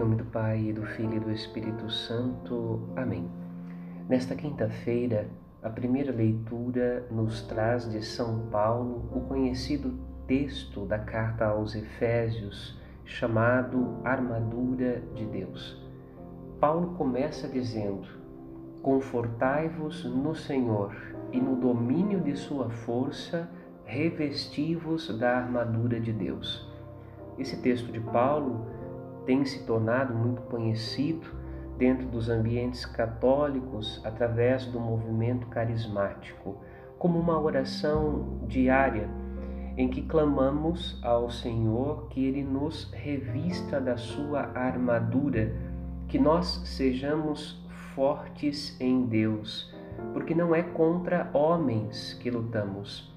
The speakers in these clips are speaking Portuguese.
nome do Pai, do Filho e do Espírito Santo. Amém. Nesta quinta-feira, a primeira leitura nos traz de São Paulo o conhecido texto da carta aos Efésios, chamado Armadura de Deus. Paulo começa dizendo: Confortai-vos no Senhor e no domínio de Sua força, revesti-vos da armadura de Deus. Esse texto de Paulo tem se tornado muito conhecido dentro dos ambientes católicos através do movimento carismático, como uma oração diária em que clamamos ao Senhor que Ele nos revista da sua armadura, que nós sejamos fortes em Deus, porque não é contra homens que lutamos,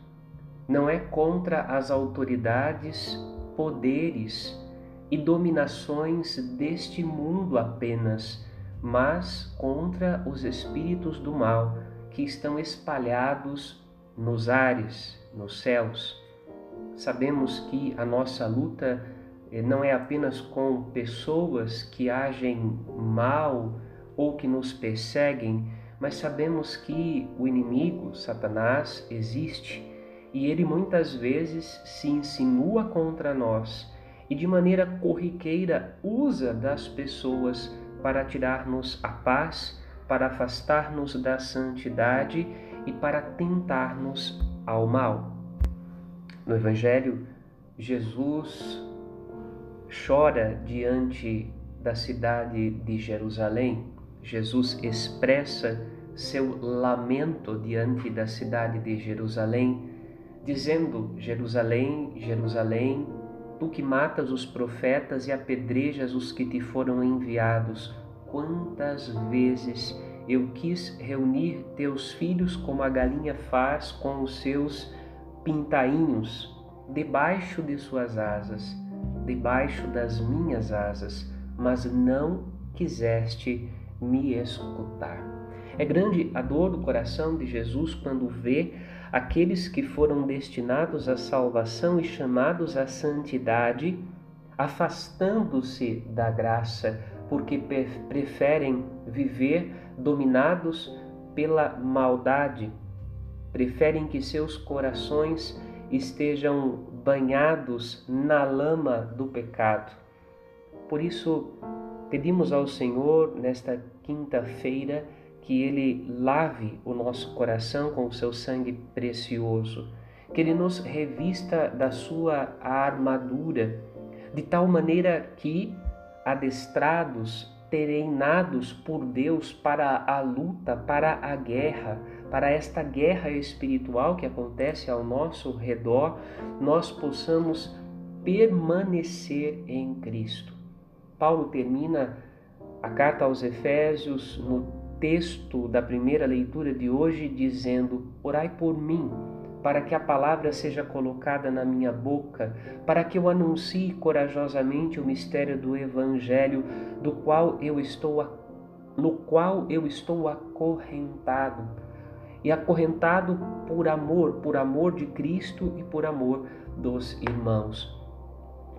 não é contra as autoridades, poderes, e dominações deste mundo apenas, mas contra os espíritos do mal que estão espalhados nos ares, nos céus. Sabemos que a nossa luta eh, não é apenas com pessoas que agem mal ou que nos perseguem, mas sabemos que o inimigo, Satanás, existe e ele muitas vezes se insinua contra nós e de maneira corriqueira usa das pessoas para tirar-nos a paz, para afastar-nos da santidade e para tentar-nos ao mal. No Evangelho, Jesus chora diante da cidade de Jerusalém. Jesus expressa seu lamento diante da cidade de Jerusalém, dizendo: Jerusalém, Jerusalém, tu que matas os profetas e apedrejas os que te foram enviados, quantas vezes eu quis reunir teus filhos como a galinha faz com os seus pintainhos, debaixo de suas asas, debaixo das minhas asas, mas não quiseste me escutar. É grande a dor do coração de Jesus quando vê aqueles que foram destinados à salvação e chamados à santidade, afastando-se da graça, porque preferem viver dominados pela maldade, preferem que seus corações estejam banhados na lama do pecado. Por isso, pedimos ao Senhor nesta quinta-feira que Ele lave o nosso coração com o seu sangue precioso, que Ele nos revista da sua armadura, de tal maneira que, adestrados, treinados por Deus para a luta, para a guerra, para esta guerra espiritual que acontece ao nosso redor, nós possamos permanecer em Cristo. Paulo termina a carta aos Efésios no texto da primeira leitura de hoje dizendo: Orai por mim, para que a palavra seja colocada na minha boca, para que eu anuncie corajosamente o mistério do evangelho, do qual eu estou no qual eu estou acorrentado. E acorrentado por amor, por amor de Cristo e por amor dos irmãos.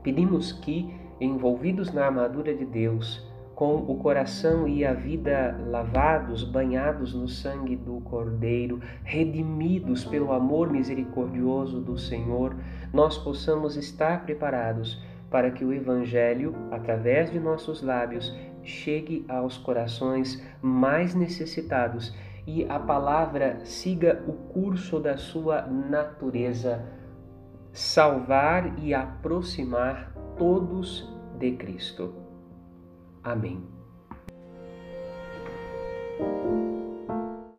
Pedimos que, envolvidos na armadura de Deus, com o coração e a vida lavados, banhados no sangue do Cordeiro, redimidos pelo amor misericordioso do Senhor, nós possamos estar preparados para que o Evangelho, através de nossos lábios, chegue aos corações mais necessitados e a palavra siga o curso da sua natureza, salvar e aproximar todos de Cristo. Amém.